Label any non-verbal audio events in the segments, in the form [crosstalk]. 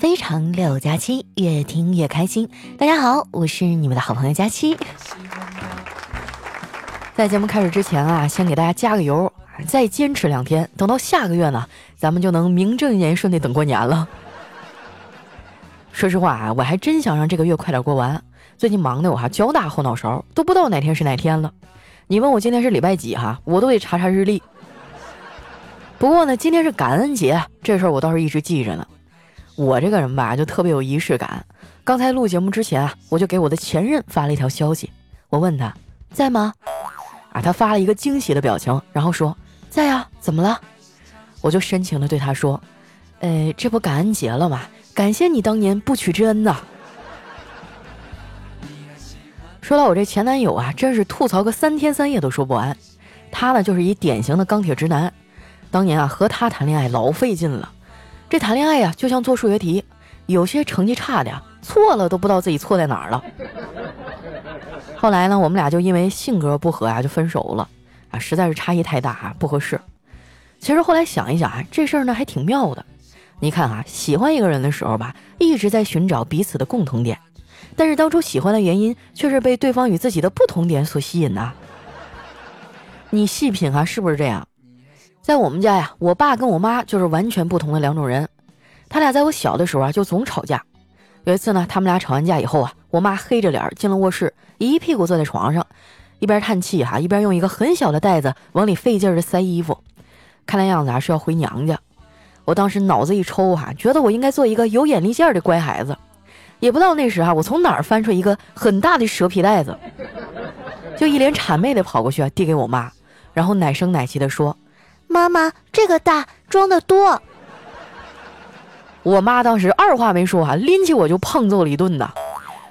非常六加七，越听越开心。大家好，我是你们的好朋友佳期。在节目开始之前啊，先给大家加个油，再坚持两天，等到下个月呢，咱们就能名正言顺的等过年了。说实话啊，我还真想让这个月快点过完。最近忙的我哈脚打后脑勺，都不知道哪天是哪天了。你问我今天是礼拜几哈，我都得查查日历。不过呢，今天是感恩节，这事儿我倒是一直记着呢。我这个人吧，就特别有仪式感。刚才录节目之前啊，我就给我的前任发了一条消息，我问他在吗？啊，他发了一个惊喜的表情，然后说在呀，怎么了？我就深情的对他说，呃，这不感恩节了吗？感谢你当年不娶之恩呐。说到我这前男友啊，真是吐槽个三天三夜都说不完。他呢，就是一典型的钢铁直男。当年啊，和他谈恋爱老费劲了。这谈恋爱呀，就像做数学题，有些成绩差的呀，错了都不知道自己错在哪儿了。后来呢，我们俩就因为性格不合啊，就分手了啊，实在是差异太大啊，不合适。其实后来想一想啊，这事儿呢还挺妙的。你看啊，喜欢一个人的时候吧，一直在寻找彼此的共同点，但是当初喜欢的原因却是被对方与自己的不同点所吸引呐。你细品啊，是不是这样？在我们家呀，我爸跟我妈就是完全不同的两种人。他俩在我小的时候啊，就总吵架。有一次呢，他们俩吵完架以后啊，我妈黑着脸进了卧室，一屁股坐在床上，一边叹气哈，一边用一个很小的袋子往里费劲的塞衣服。看那样子啊，是要回娘家。我当时脑子一抽哈，觉得我应该做一个有眼力见的乖孩子。也不知道那时啊，我从哪儿翻出一个很大的蛇皮袋子，就一脸谄媚的跑过去啊，递给我妈，然后奶声奶气的说。妈妈，这个大装的多。我妈当时二话没说啊，拎起我就胖揍了一顿呐。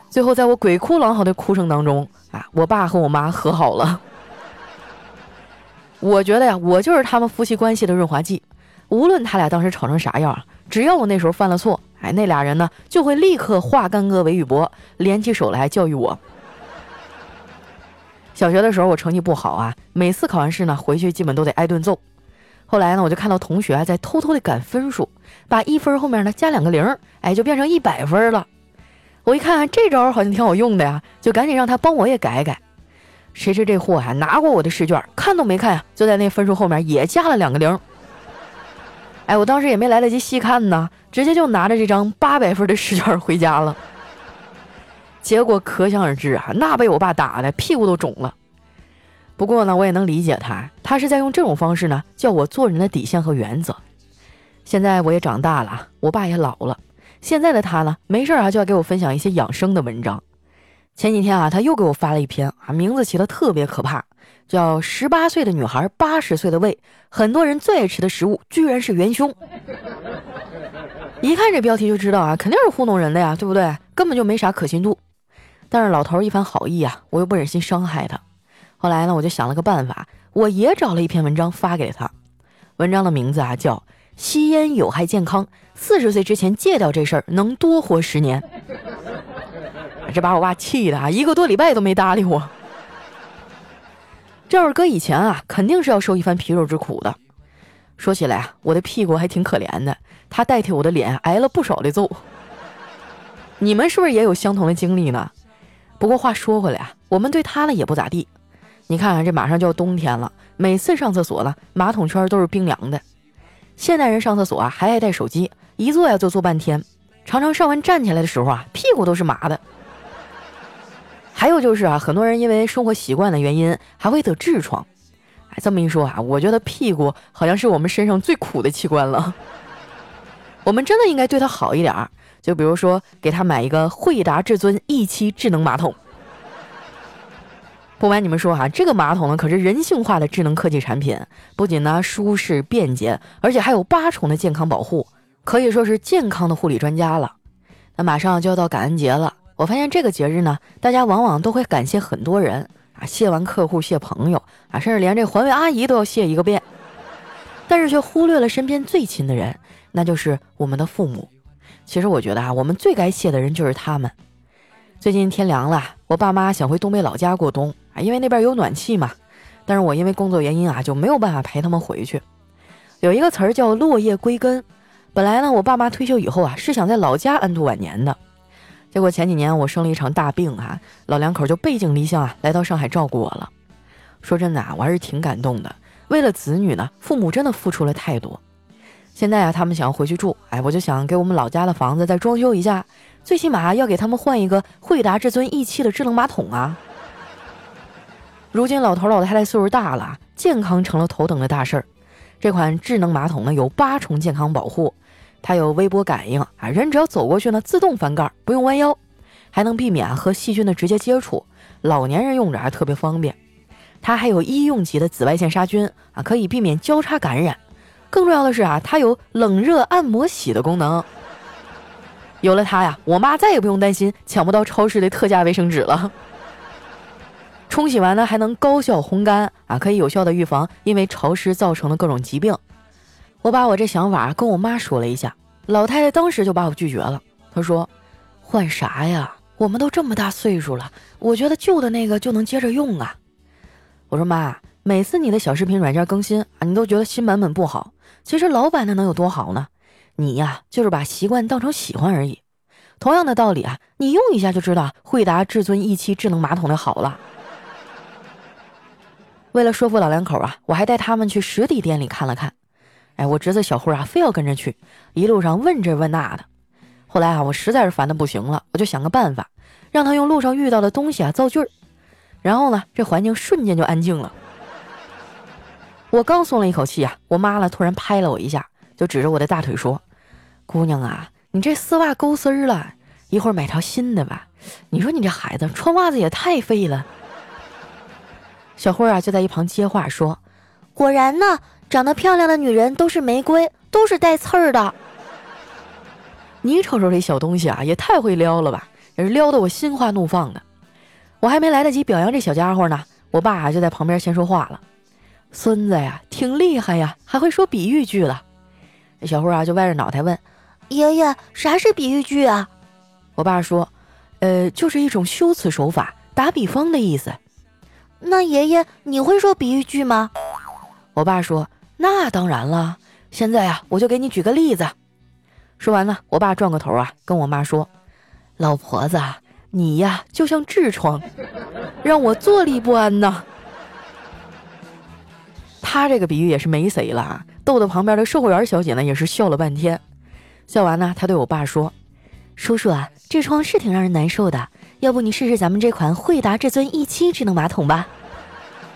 最后在我鬼哭狼嚎的哭声当中啊，我爸和我妈和好了。我觉得呀，我就是他们夫妻关系的润滑剂。无论他俩当时吵成啥样，只要我那时候犯了错，哎，那俩人呢就会立刻化干戈为玉帛，联起手来教育我。小学的时候我成绩不好啊，每次考完试呢，回去基本都得挨顿揍。后来呢，我就看到同学啊在偷偷的赶分数，把一分后面呢加两个零，哎，就变成一百分了。我一看这招好像挺好用的呀，就赶紧让他帮我也改改。谁知这货啊拿过我的试卷，看都没看呀，就在那分数后面也加了两个零。哎，我当时也没来得及细看呢，直接就拿着这张八百分的试卷回家了。结果可想而知啊，那被我爸打的屁股都肿了。不过呢，我也能理解他，他是在用这种方式呢，教我做人的底线和原则。现在我也长大了，我爸也老了，现在的他呢，没事啊就要给我分享一些养生的文章。前几天啊，他又给我发了一篇啊，名字起的特别可怕，叫《十八岁的女孩八十岁的胃》，很多人最爱吃的食物居然是元凶。一看这标题就知道啊，肯定是糊弄人的呀，对不对？根本就没啥可信度。但是老头一番好意啊，我又不忍心伤害他。后来呢，我就想了个办法，我也找了一篇文章发给他。文章的名字啊叫《吸烟有害健康，四十岁之前戒掉这事儿能多活十年》。这把我爸气的啊，一个多礼拜都没搭理我。这要是搁以前啊，肯定是要受一番皮肉之苦的。说起来啊，我的屁股还挺可怜的，他代替我的脸挨了不少的揍。你们是不是也有相同的经历呢？不过话说回来啊，我们对他呢也不咋地。你看看，这马上就要冬天了，每次上厕所了，马桶圈都是冰凉的。现代人上厕所啊，还爱带手机，一坐呀就坐半天，常常上完站起来的时候啊，屁股都是麻的。还有就是啊，很多人因为生活习惯的原因，还会得痔疮。哎，这么一说啊，我觉得屁股好像是我们身上最苦的器官了。[laughs] 我们真的应该对它好一点儿，就比如说给他买一个惠达至尊 E 七智能马桶。不瞒你们说哈，这个马桶呢可是人性化的智能科技产品，不仅呢舒适便捷，而且还有八重的健康保护，可以说是健康的护理专家了。那马上就要到感恩节了，我发现这个节日呢，大家往往都会感谢很多人啊，谢完客户谢朋友啊，甚至连这环卫阿姨都要谢一个遍，但是却忽略了身边最亲的人，那就是我们的父母。其实我觉得啊，我们最该谢的人就是他们。最近天凉了，我爸妈想回东北老家过冬。啊因为那边有暖气嘛，但是我因为工作原因啊，就没有办法陪他们回去。有一个词儿叫落叶归根，本来呢，我爸妈退休以后啊，是想在老家安度晚年的。结果前几年我生了一场大病啊，老两口就背井离乡啊，来到上海照顾我了。说真的啊，我还是挺感动的。为了子女呢，父母真的付出了太多。现在啊，他们想要回去住，哎，我就想给我们老家的房子再装修一下，最起码要给他们换一个惠达至尊 E 七的智能马桶啊。如今老头老太太岁数大了，健康成了头等的大事儿。这款智能马桶呢，有八重健康保护。它有微波感应啊，人只要走过去呢，自动翻盖，不用弯腰，还能避免和细菌的直接接触，老年人用着还特别方便。它还有医用级的紫外线杀菌啊，可以避免交叉感染。更重要的是啊，它有冷热按摩洗的功能。有了它呀，我妈再也不用担心抢不到超市的特价卫生纸了。冲洗完呢，还能高效烘干啊，可以有效的预防因为潮湿造成的各种疾病。我把我这想法跟我妈说了一下，老太太当时就把我拒绝了。她说：“换啥呀？我们都这么大岁数了，我觉得旧的那个就能接着用啊。”我说：“妈，每次你的小视频软件更新啊，你都觉得新版本不好。其实老版的能有多好呢？你呀，就是把习惯当成喜欢而已。同样的道理啊，你用一下就知道惠达至尊 E 七智能马桶的好了。”为了说服老两口啊，我还带他们去实体店里看了看。哎，我侄子小慧啊，非要跟着去，一路上问这问那的。后来啊，我实在是烦的不行了，我就想个办法，让他用路上遇到的东西啊造句儿。然后呢，这环境瞬间就安静了。我刚松了一口气啊，我妈呢突然拍了我一下，就指着我的大腿说：“姑娘啊，你这丝袜勾丝儿了，一会儿买条新的吧。你说你这孩子穿袜子也太费了。”小慧啊就在一旁接话说：“果然呢。”长得漂亮的女人都是玫瑰，都是带刺儿的。你瞅瞅这小东西啊，也太会撩了吧！也是撩得我心花怒放的。我还没来得及表扬这小家伙呢，我爸就在旁边先说话了：“孙子呀，挺厉害呀，还会说比喻句了。”小慧啊就歪着脑袋问：“爷爷，啥是比喻句啊？”我爸说：“呃，就是一种修辞手法，打比方的意思。”那爷爷，你会说比喻句吗？我爸说。那当然了，现在啊，我就给你举个例子。说完了，我爸转过头啊，跟我妈说：“老婆子，你呀就像痔疮，让我坐立不安呐。”他这个比喻也是没谁了啊，逗得旁边的售货员小姐呢也是笑了半天。笑完呢，他对我爸说：“叔叔啊，痔疮是挺让人难受的，要不你试试咱们这款惠达至尊 E 七智能马桶吧。”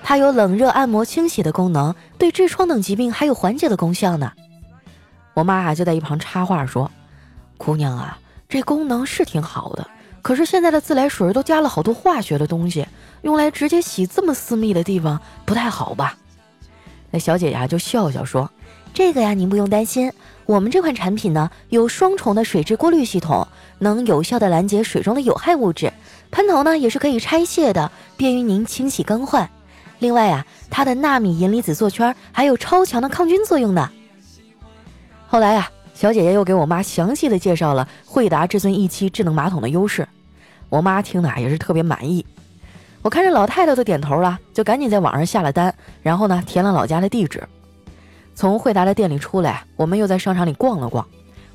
它有冷热按摩清洗的功能，对痔疮等疾病还有缓解的功效呢。我妈啊就在一旁插话说：“姑娘啊，这功能是挺好的，可是现在的自来水都加了好多化学的东西，用来直接洗这么私密的地方不太好吧？”那小姐呀就笑笑说：“这个呀您不用担心，我们这款产品呢有双重的水质过滤系统，能有效的拦截水中的有害物质，喷头呢也是可以拆卸的，便于您清洗更换。”另外啊，它的纳米银离子座圈还有超强的抗菌作用呢。后来啊，小姐姐又给我妈详细的介绍了惠达至尊 E 七智能马桶的优势，我妈听的也是特别满意。我看着老太太都点头了，就赶紧在网上下了单，然后呢填了老家的地址。从惠达的店里出来，我们又在商场里逛了逛。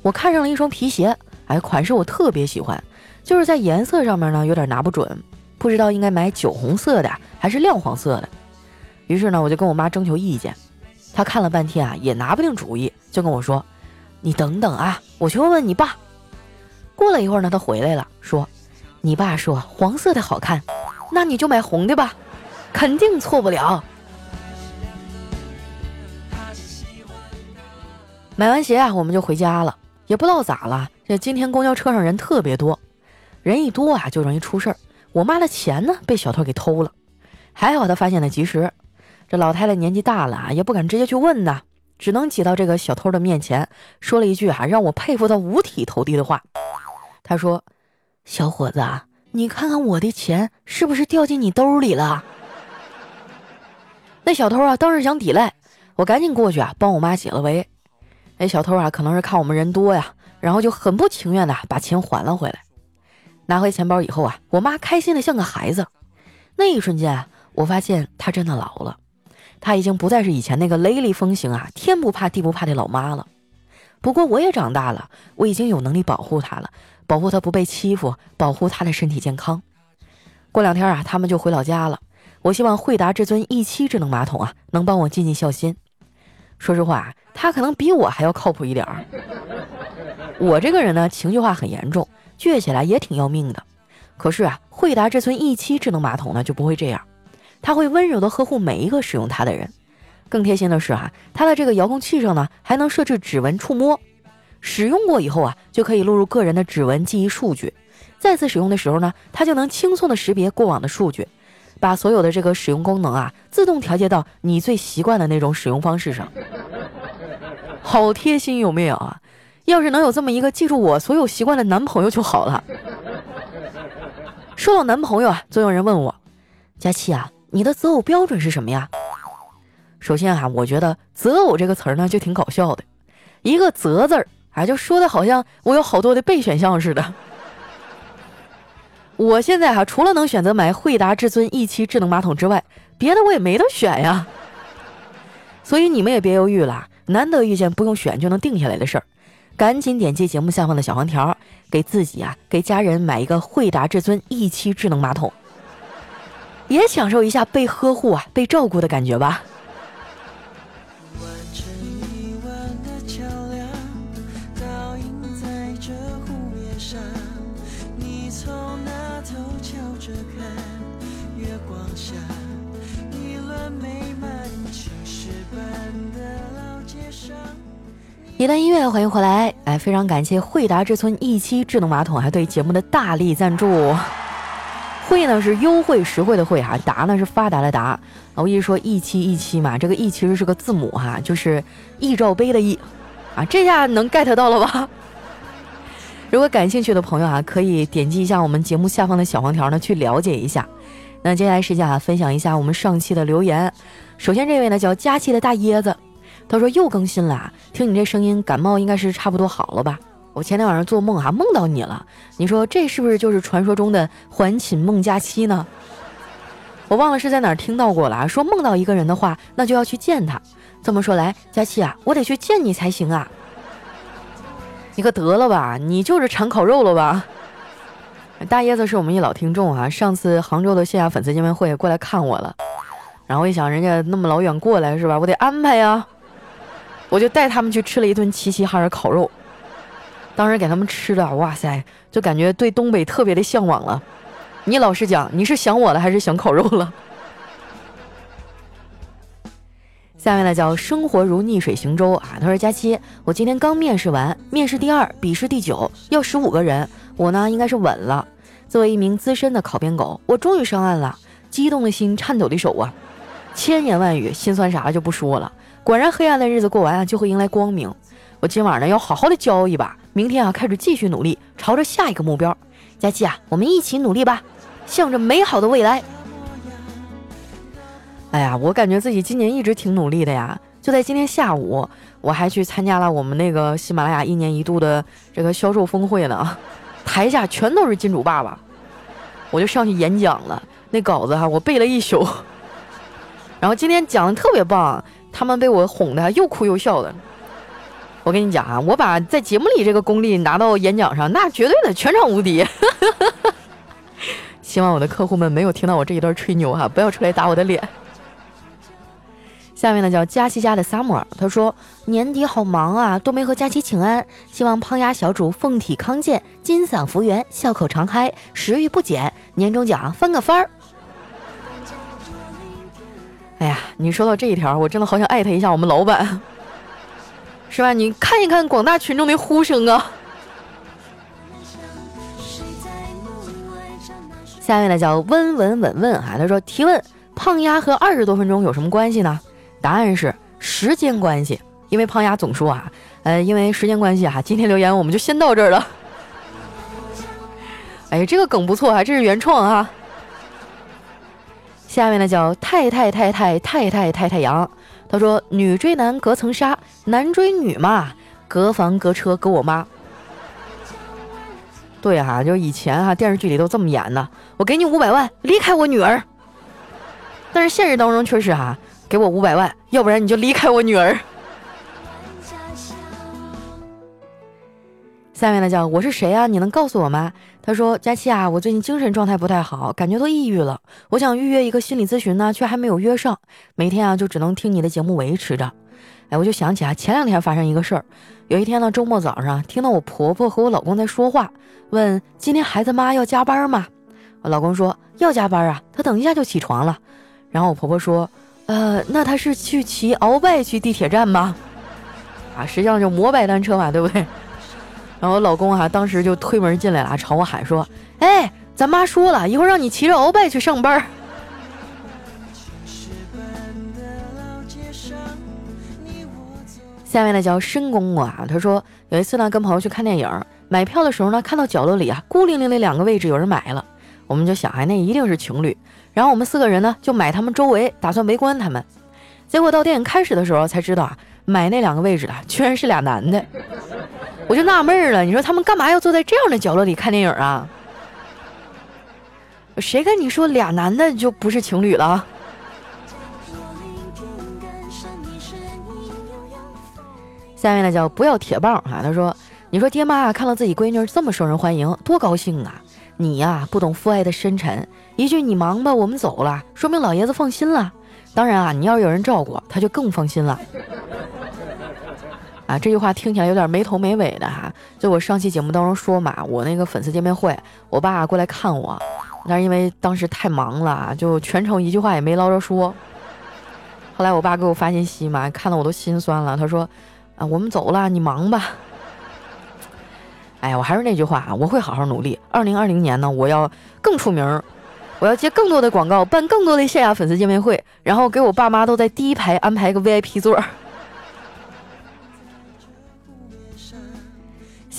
我看上了一双皮鞋，哎，款式我特别喜欢，就是在颜色上面呢有点拿不准，不知道应该买酒红色的还是亮黄色的。于是呢，我就跟我妈征求意见，她看了半天啊，也拿不定主意，就跟我说：“你等等啊，我去问问你爸。”过了一会儿呢，他回来了，说：“你爸说黄色的好看，那你就买红的吧，肯定错不了。”买完鞋啊，我们就回家了。也不知道咋了，这今天公交车上人特别多，人一多啊就容易出事儿。我妈的钱呢，被小偷给偷了，还好她发现的及时。这老太太年纪大了啊，也不敢直接去问呐，只能挤到这个小偷的面前，说了一句啊让我佩服到五体投地的话。她说：“小伙子，你看看我的钱是不是掉进你兜里了？”那小偷啊，当时想抵赖，我赶紧过去啊，帮我妈解了围。那小偷啊，可能是看我们人多呀，然后就很不情愿的把钱还了回来。拿回钱包以后啊，我妈开心的像个孩子。那一瞬间，我发现她真的老了。她已经不再是以前那个雷厉风行啊、天不怕地不怕的老妈了。不过我也长大了，我已经有能力保护她了，保护她不被欺负，保护她的身体健康。过两天啊，他们就回老家了。我希望惠达这尊 E7 智能马桶啊，能帮我尽尽孝心。说实话，他可能比我还要靠谱一点儿。我这个人呢，情绪化很严重，倔起来也挺要命的。可是啊，惠达这尊 E7 智能马桶呢，就不会这样，它会温柔地呵护每一个使用它的人。更贴心的是啊，它的这个遥控器上呢，还能设置指纹触摸，使用过以后啊，就可以录入个人的指纹记忆数据。再次使用的时候呢，它就能轻松的识别过往的数据，把所有的这个使用功能啊，自动调节到你最习惯的那种使用方式上。好贴心有没有啊？要是能有这么一个记住我所有习惯的男朋友就好了。说到男朋友啊，总有人问我，佳期啊，你的择偶标准是什么呀？首先啊，我觉得“择偶”这个词儿呢就挺搞笑的，一个“择”字儿啊，就说的好像我有好多的备选项似的。我现在哈，除了能选择买惠达至尊 E7 智能马桶之外，别的我也没得选呀。所以你们也别犹豫了，难得遇见不用选就能定下来的事儿，赶紧点击节目下方的小黄条，给自己啊，给家人买一个惠达至尊 E7 智能马桶，也享受一下被呵护啊、被照顾的感觉吧。一段音乐，欢迎回来！哎，非常感谢惠达之村 E7 智能马桶还对节目的大力赞助。惠呢是优惠实惠的惠哈，达呢是发达的达。我一直说 E7 E7 嘛，这个 E 其实是个字母哈，就是易罩杯的易啊，这下能 get 到了吧？[laughs] 如果感兴趣的朋友啊，可以点击一下我们节目下方的小黄条呢，去了解一下。那接下来时间啊，分享一下我们上期的留言。首先这位呢叫佳期的大椰子。他说又更新了，听你这声音，感冒应该是差不多好了吧？我前天晚上做梦啊，梦到你了。你说这是不是就是传说中的还寝梦佳期呢？我忘了是在哪儿听到过了，说梦到一个人的话，那就要去见他。这么说来，佳期啊，我得去见你才行啊！你可得了吧，你就是馋烤肉了吧？大椰子是我们一老听众啊，上次杭州的线下粉丝见面会过来看我了，然后一想人家那么老远过来是吧，我得安排呀。我就带他们去吃了一顿齐齐哈尔烤肉，当时给他们吃的，哇塞，就感觉对东北特别的向往了。你老实讲，你是想我了还是想烤肉了？下面呢叫生活如逆水行舟啊。他说：“佳期，我今天刚面试完，面试第二，笔试第九，要十五个人，我呢应该是稳了。作为一名资深的考编狗，我终于上岸了，激动的心，颤抖的手啊，千言万语，心酸啥就不说了。”果然，黑暗的日子过完啊，就会迎来光明。我今晚呢要好好的骄傲一把，明天啊开始继续努力，朝着下一个目标。佳琪啊，我们一起努力吧，向着美好的未来。哎呀，我感觉自己今年一直挺努力的呀。就在今天下午，我还去参加了我们那个喜马拉雅一年一度的这个销售峰会呢，台下全都是金主爸爸，我就上去演讲了。那稿子哈，我背了一宿，[laughs] 然后今天讲的特别棒。他们被我哄的又哭又笑的。我跟你讲啊，我把在节目里这个功力拿到演讲上，那绝对的全场无敌。[laughs] 希望我的客户们没有听到我这一段吹牛哈，不要出来打我的脸。下面呢叫佳琪家的 summer，他说年底好忙啊，都没和佳琪请安，希望胖丫小主凤体康健，金嗓福源，笑口常开，食欲不减，年终奖翻个番儿。哎呀，你说到这一条，我真的好想艾特一下我们老板，[laughs] 是吧？你看一看广大群众的呼声啊。下面呢叫温文稳问啊，他说提问：胖丫和二十多分钟有什么关系呢？答案是时间关系，因为胖丫总说啊，呃，因为时间关系啊，今天留言我们就先到这儿了。[laughs] 哎，这个梗不错啊，这是原创啊。下面呢叫太太太太太太太太阳，他说女追男隔层纱，男追女嘛隔房隔车隔我妈。对哈，就以前哈电视剧里都这么演的，我给你五百万离开我女儿。但是现实当中确实哈，给我五百万，要不然你就离开我女儿。下面呢叫我是谁啊？你能告诉我吗？他说佳期啊，我最近精神状态不太好，感觉都抑郁了。我想预约一个心理咨询呢，却还没有约上。每天啊，就只能听你的节目维持着。哎，我就想起啊，前两天发生一个事儿。有一天呢，周末早上听到我婆婆和我老公在说话，问今天孩子妈要加班吗？我老公说要加班啊，他等一下就起床了。然后我婆婆说，呃，那他是去骑鳌拜去地铁站吗？[laughs] 啊，实际上就摩拜单车嘛，对不对？然后我老公哈当时就推门进来了，朝我喊说：“哎，咱妈说了一会儿让你骑着鳌拜去上班。”下面呢叫申公公啊，他说有一次呢跟朋友去看电影，买票的时候呢看到角落里啊孤零零的两个位置有人买了，我们就想哎那一定是情侣，然后我们四个人呢就买他们周围，打算围观他们。结果到电影开始的时候才知道啊买那两个位置的居然是俩男的。我就纳闷了，你说他们干嘛要坐在这样的角落里看电影啊？谁跟你说俩男的就不是情侣了？下面呢叫不要铁棒啊，他说：“你说爹妈看到自己闺女这么受人欢迎，多高兴啊！你呀不懂父爱的深沉，一句你忙吧，我们走了，说明老爷子放心了。当然啊，你要有人照顾，他就更放心了。”啊，这句话听起来有点没头没尾的哈。就我上期节目当中说嘛，我那个粉丝见面会，我爸过来看我，但是因为当时太忙了，就全程一句话也没捞着说。后来我爸给我发信息嘛，看到我都心酸了，他说：“啊，我们走了，你忙吧。”哎呀，我还是那句话啊，我会好好努力。二零二零年呢，我要更出名，我要接更多的广告，办更多的线下粉丝见面会，然后给我爸妈都在第一排安排个 VIP 座。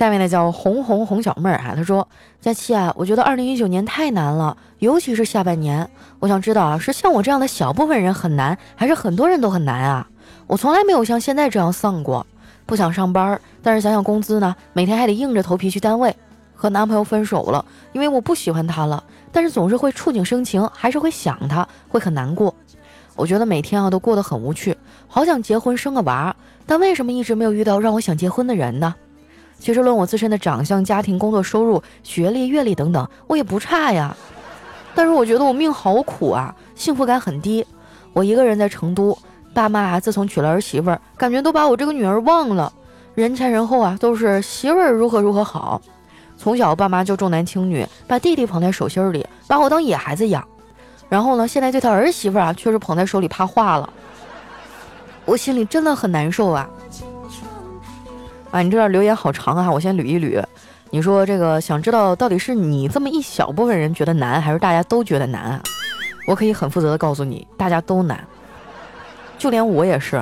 下面呢叫红红红小妹儿哈，她说：“佳期啊，我觉得二零一九年太难了，尤其是下半年。我想知道啊，是像我这样的小部分人很难，还是很多人都很难啊？我从来没有像现在这样丧过，不想上班，但是想想工资呢，每天还得硬着头皮去单位。和男朋友分手了，因为我不喜欢他了，但是总是会触景生情，还是会想他，会很难过。我觉得每天啊都过得很无趣，好想结婚生个娃，但为什么一直没有遇到让我想结婚的人呢？”其实论我自身的长相、家庭、工作、收入、学历、阅历等等，我也不差呀。但是我觉得我命好苦啊，幸福感很低。我一个人在成都，爸妈啊自从娶了儿媳妇儿，感觉都把我这个女儿忘了。人前人后啊都是媳妇儿如何如何好。从小爸妈就重男轻女，把弟弟捧在手心里，把我当野孩子养。然后呢，现在对他儿媳妇儿啊却是捧在手里怕化了。我心里真的很难受啊。啊，你这段留言好长啊，我先捋一捋。你说这个想知道到底是你这么一小部分人觉得难，还是大家都觉得难啊？我可以很负责的告诉你，大家都难，就连我也是。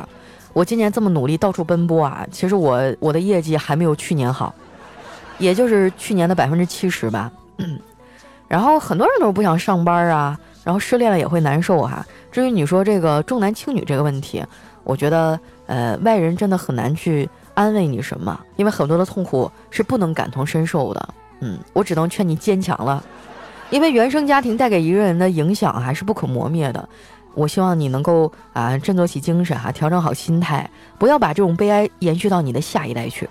我今年这么努力到处奔波啊，其实我我的业绩还没有去年好，也就是去年的百分之七十吧。嗯 [clears throat] 然后很多人都是不想上班啊，然后失恋了也会难受哈。至于你说这个重男轻女这个问题，我觉得呃外人真的很难去。安慰你什么？因为很多的痛苦是不能感同身受的。嗯，我只能劝你坚强了，因为原生家庭带给一个人的影响还是不可磨灭的。我希望你能够啊振作起精神哈，调整好心态，不要把这种悲哀延续到你的下一代去。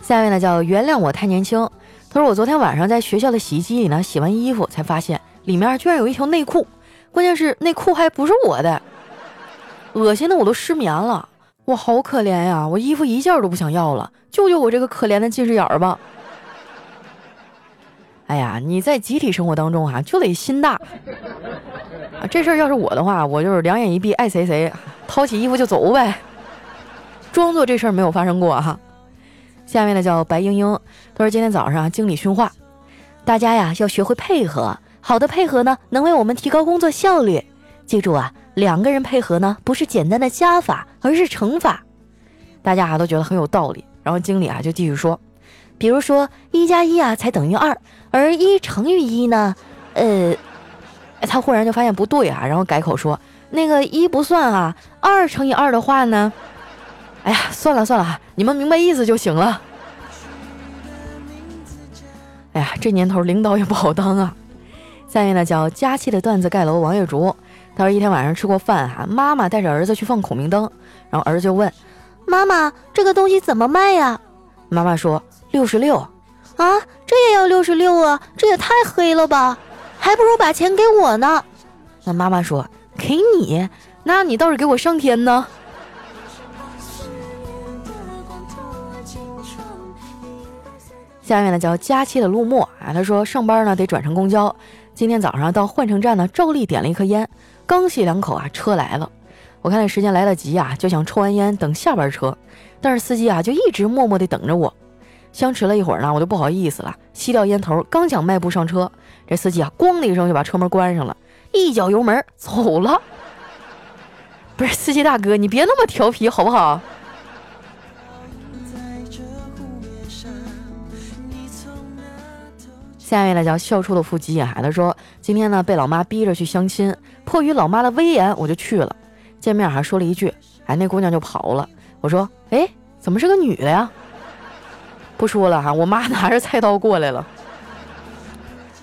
下一位呢叫原谅我太年轻。他说我昨天晚上在学校的洗衣机里呢洗完衣服，才发现里面居然有一条内裤。关键是内裤还不是我的，恶心的我都失眠了，我好可怜呀！我衣服一件都不想要了，救救我这个可怜的近视眼吧！哎呀，你在集体生活当中啊，就得心大啊！这事儿要是我的话，我就是两眼一闭，爱谁谁，掏起衣服就走呗，装作这事儿没有发生过哈。下面呢叫白英英，他说今天早上经理训话，大家呀要学会配合。好的配合呢，能为我们提高工作效率。记住啊，两个人配合呢，不是简单的加法，而是乘法。大家啊都觉得很有道理。然后经理啊就继续说，比如说一加一啊才等于二，而一乘以一呢，呃，他忽然就发现不对啊，然后改口说那个一不算啊，二乘以二的话呢，哎呀，算了算了，你们明白意思就行了。哎呀，这年头领导也不好当啊。下面呢叫佳期的段子盖楼王月竹，他说一天晚上吃过饭哈，妈妈带着儿子去放孔明灯，然后儿子就问妈妈：“这个东西怎么卖呀？”妈妈说：“六十六。”啊，这也要六十六啊？这也太黑了吧！还不如把钱给我呢。那妈妈说：“给你？那你倒是给我上天呢。”下面呢叫佳期的陆墨啊，他说上班呢得转乘公交，今天早上到换乘站呢照例点了一颗烟，刚吸两口啊车来了，我看那时间来得及啊，就想抽完烟等下班车，但是司机啊就一直默默地等着我，相持了一会儿呢，我就不好意思了，吸掉烟头，刚想迈步上车，这司机啊咣的一声就把车门关上了，一脚油门走了。不是司机大哥，你别那么调皮好不好？下一位呢叫笑出了腹肌啊，他说今天呢被老妈逼着去相亲，迫于老妈的威严，我就去了。见面还说了一句，哎，那姑娘就跑了。我说，哎，怎么是个女的呀？不说了哈，我妈拿着菜刀过来了。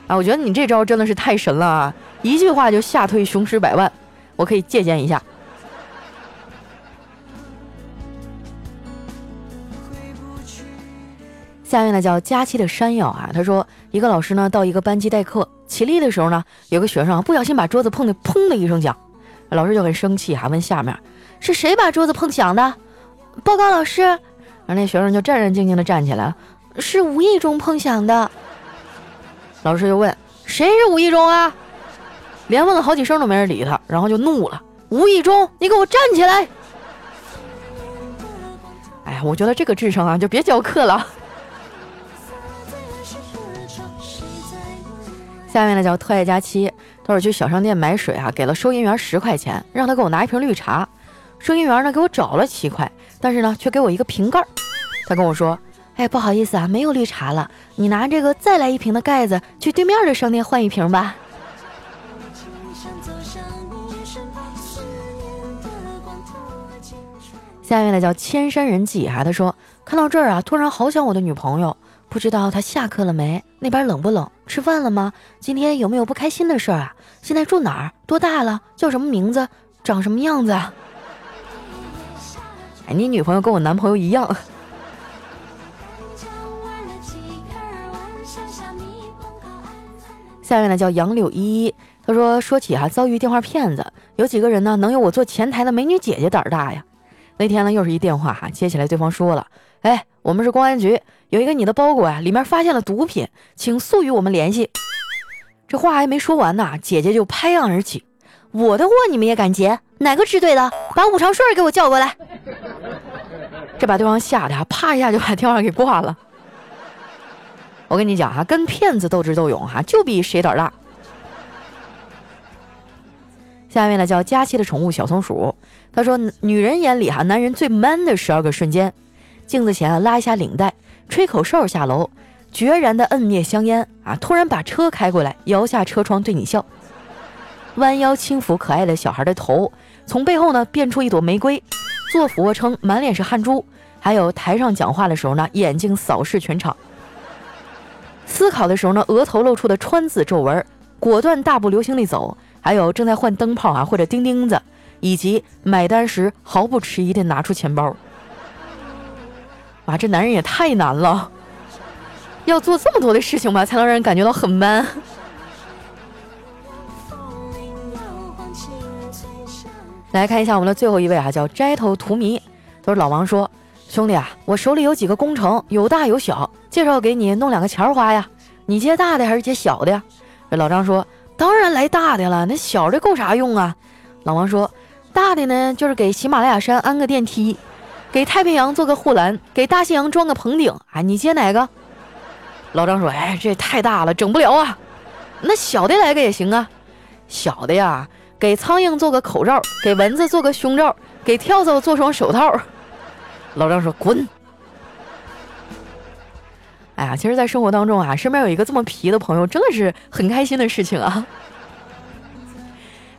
啊，我觉得你这招真的是太神了啊，一句话就吓退雄狮百万，我可以借鉴一下。下面呢叫佳期的山药啊，他说一个老师呢到一个班级代课，起立的时候呢，有个学生不小心把桌子碰的砰的一声响，老师就很生气，还问下面是谁把桌子碰响的？报告老师，然后那学生就战战兢兢的站起来，是无意中碰响的。老师又问谁是无意中啊？连问了好几声都没人理他，然后就怒了，无意中，你给我站起来！哎呀，我觉得这个智商啊，就别教课了。下面呢叫特爱佳期，他说去小商店买水啊，给了收银员十块钱，让他给我拿一瓶绿茶。收银员呢给我找了七块，但是呢却给我一个瓶盖。他跟我说：“哎，不好意思啊，没有绿茶了，你拿这个再来一瓶的盖子去对面的商店换一瓶吧。”下面呢叫千山人迹哈，他说看到这儿啊，突然好想我的女朋友。不知道他下课了没？那边冷不冷？吃饭了吗？今天有没有不开心的事儿啊？现在住哪儿？多大了？叫什么名字？长什么样子？[laughs] 哎，你女朋友跟我男朋友一样。[laughs] 下面呢叫杨柳依依，她说说起哈遭遇电话骗子，有几个人呢能有我做前台的美女姐姐胆儿大呀？那天呢又是一电话哈，接起来对方说了，哎，我们是公安局。有一个你的包裹啊，里面发现了毒品，请速与我们联系。这话还没说完呢，姐姐就拍案而起：“我的货你们也敢劫？哪个支队的？把武长顺给我叫过来！”这把对方吓得啊，啪一下就把电话给挂了。我跟你讲哈，跟骗子斗智斗勇哈，就比谁胆大。下面呢叫佳期的宠物小松鼠，他说：“女人眼里哈，男人最 man 的十二个瞬间，镜子前拉一下领带。”吹口哨下楼，决然的摁灭香烟啊！突然把车开过来，摇下车窗对你笑，弯腰轻抚可爱的小孩的头，从背后呢变出一朵玫瑰，做俯卧撑满脸是汗珠，还有台上讲话的时候呢眼睛扫视全场，思考的时候呢额头露出的川字皱纹，果断大步流星地走，还有正在换灯泡啊或者钉钉子，以及买单时毫不迟疑地拿出钱包。哇，这男人也太难了，要做这么多的事情吧，才能让人感觉到很 man。来看一下我们的最后一位啊，叫摘头荼蘼。他说：“老王说，兄弟啊，我手里有几个工程，有大有小，介绍给你弄两个钱花呀。你接大的还是接小的呀？”这老张说：“当然来大的了，那小的够啥用啊？”老王说：“大的呢，就是给喜马拉雅山安个电梯。”给太平洋做个护栏，给大西洋装个棚顶啊！你接哪个？老张说：“哎，这太大了，整不了啊。那小的来个也行啊。小的呀，给苍蝇做个口罩，给蚊子做个胸罩，给跳蚤做双手套。”老张说：“滚！”哎呀，其实，在生活当中啊，身边有一个这么皮的朋友，真的是很开心的事情啊。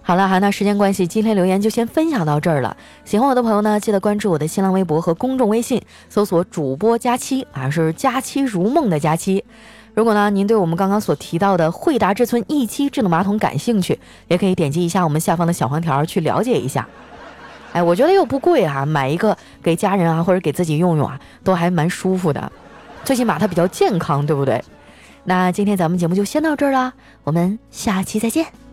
好了哈，那时间关系，今天留言就先分享到这儿了。喜欢我的朋友呢，记得关注我的新浪微博和公众微信，搜索主播佳期啊，是佳期如梦的佳期。如果呢您对我们刚刚所提到的惠达之村一期智能马桶感兴趣，也可以点击一下我们下方的小黄条去了解一下。哎，我觉得又不贵哈，买一个给家人啊或者给自己用用啊，都还蛮舒服的，最起码它比较健康，对不对？那今天咱们节目就先到这儿啦，我们下期再见。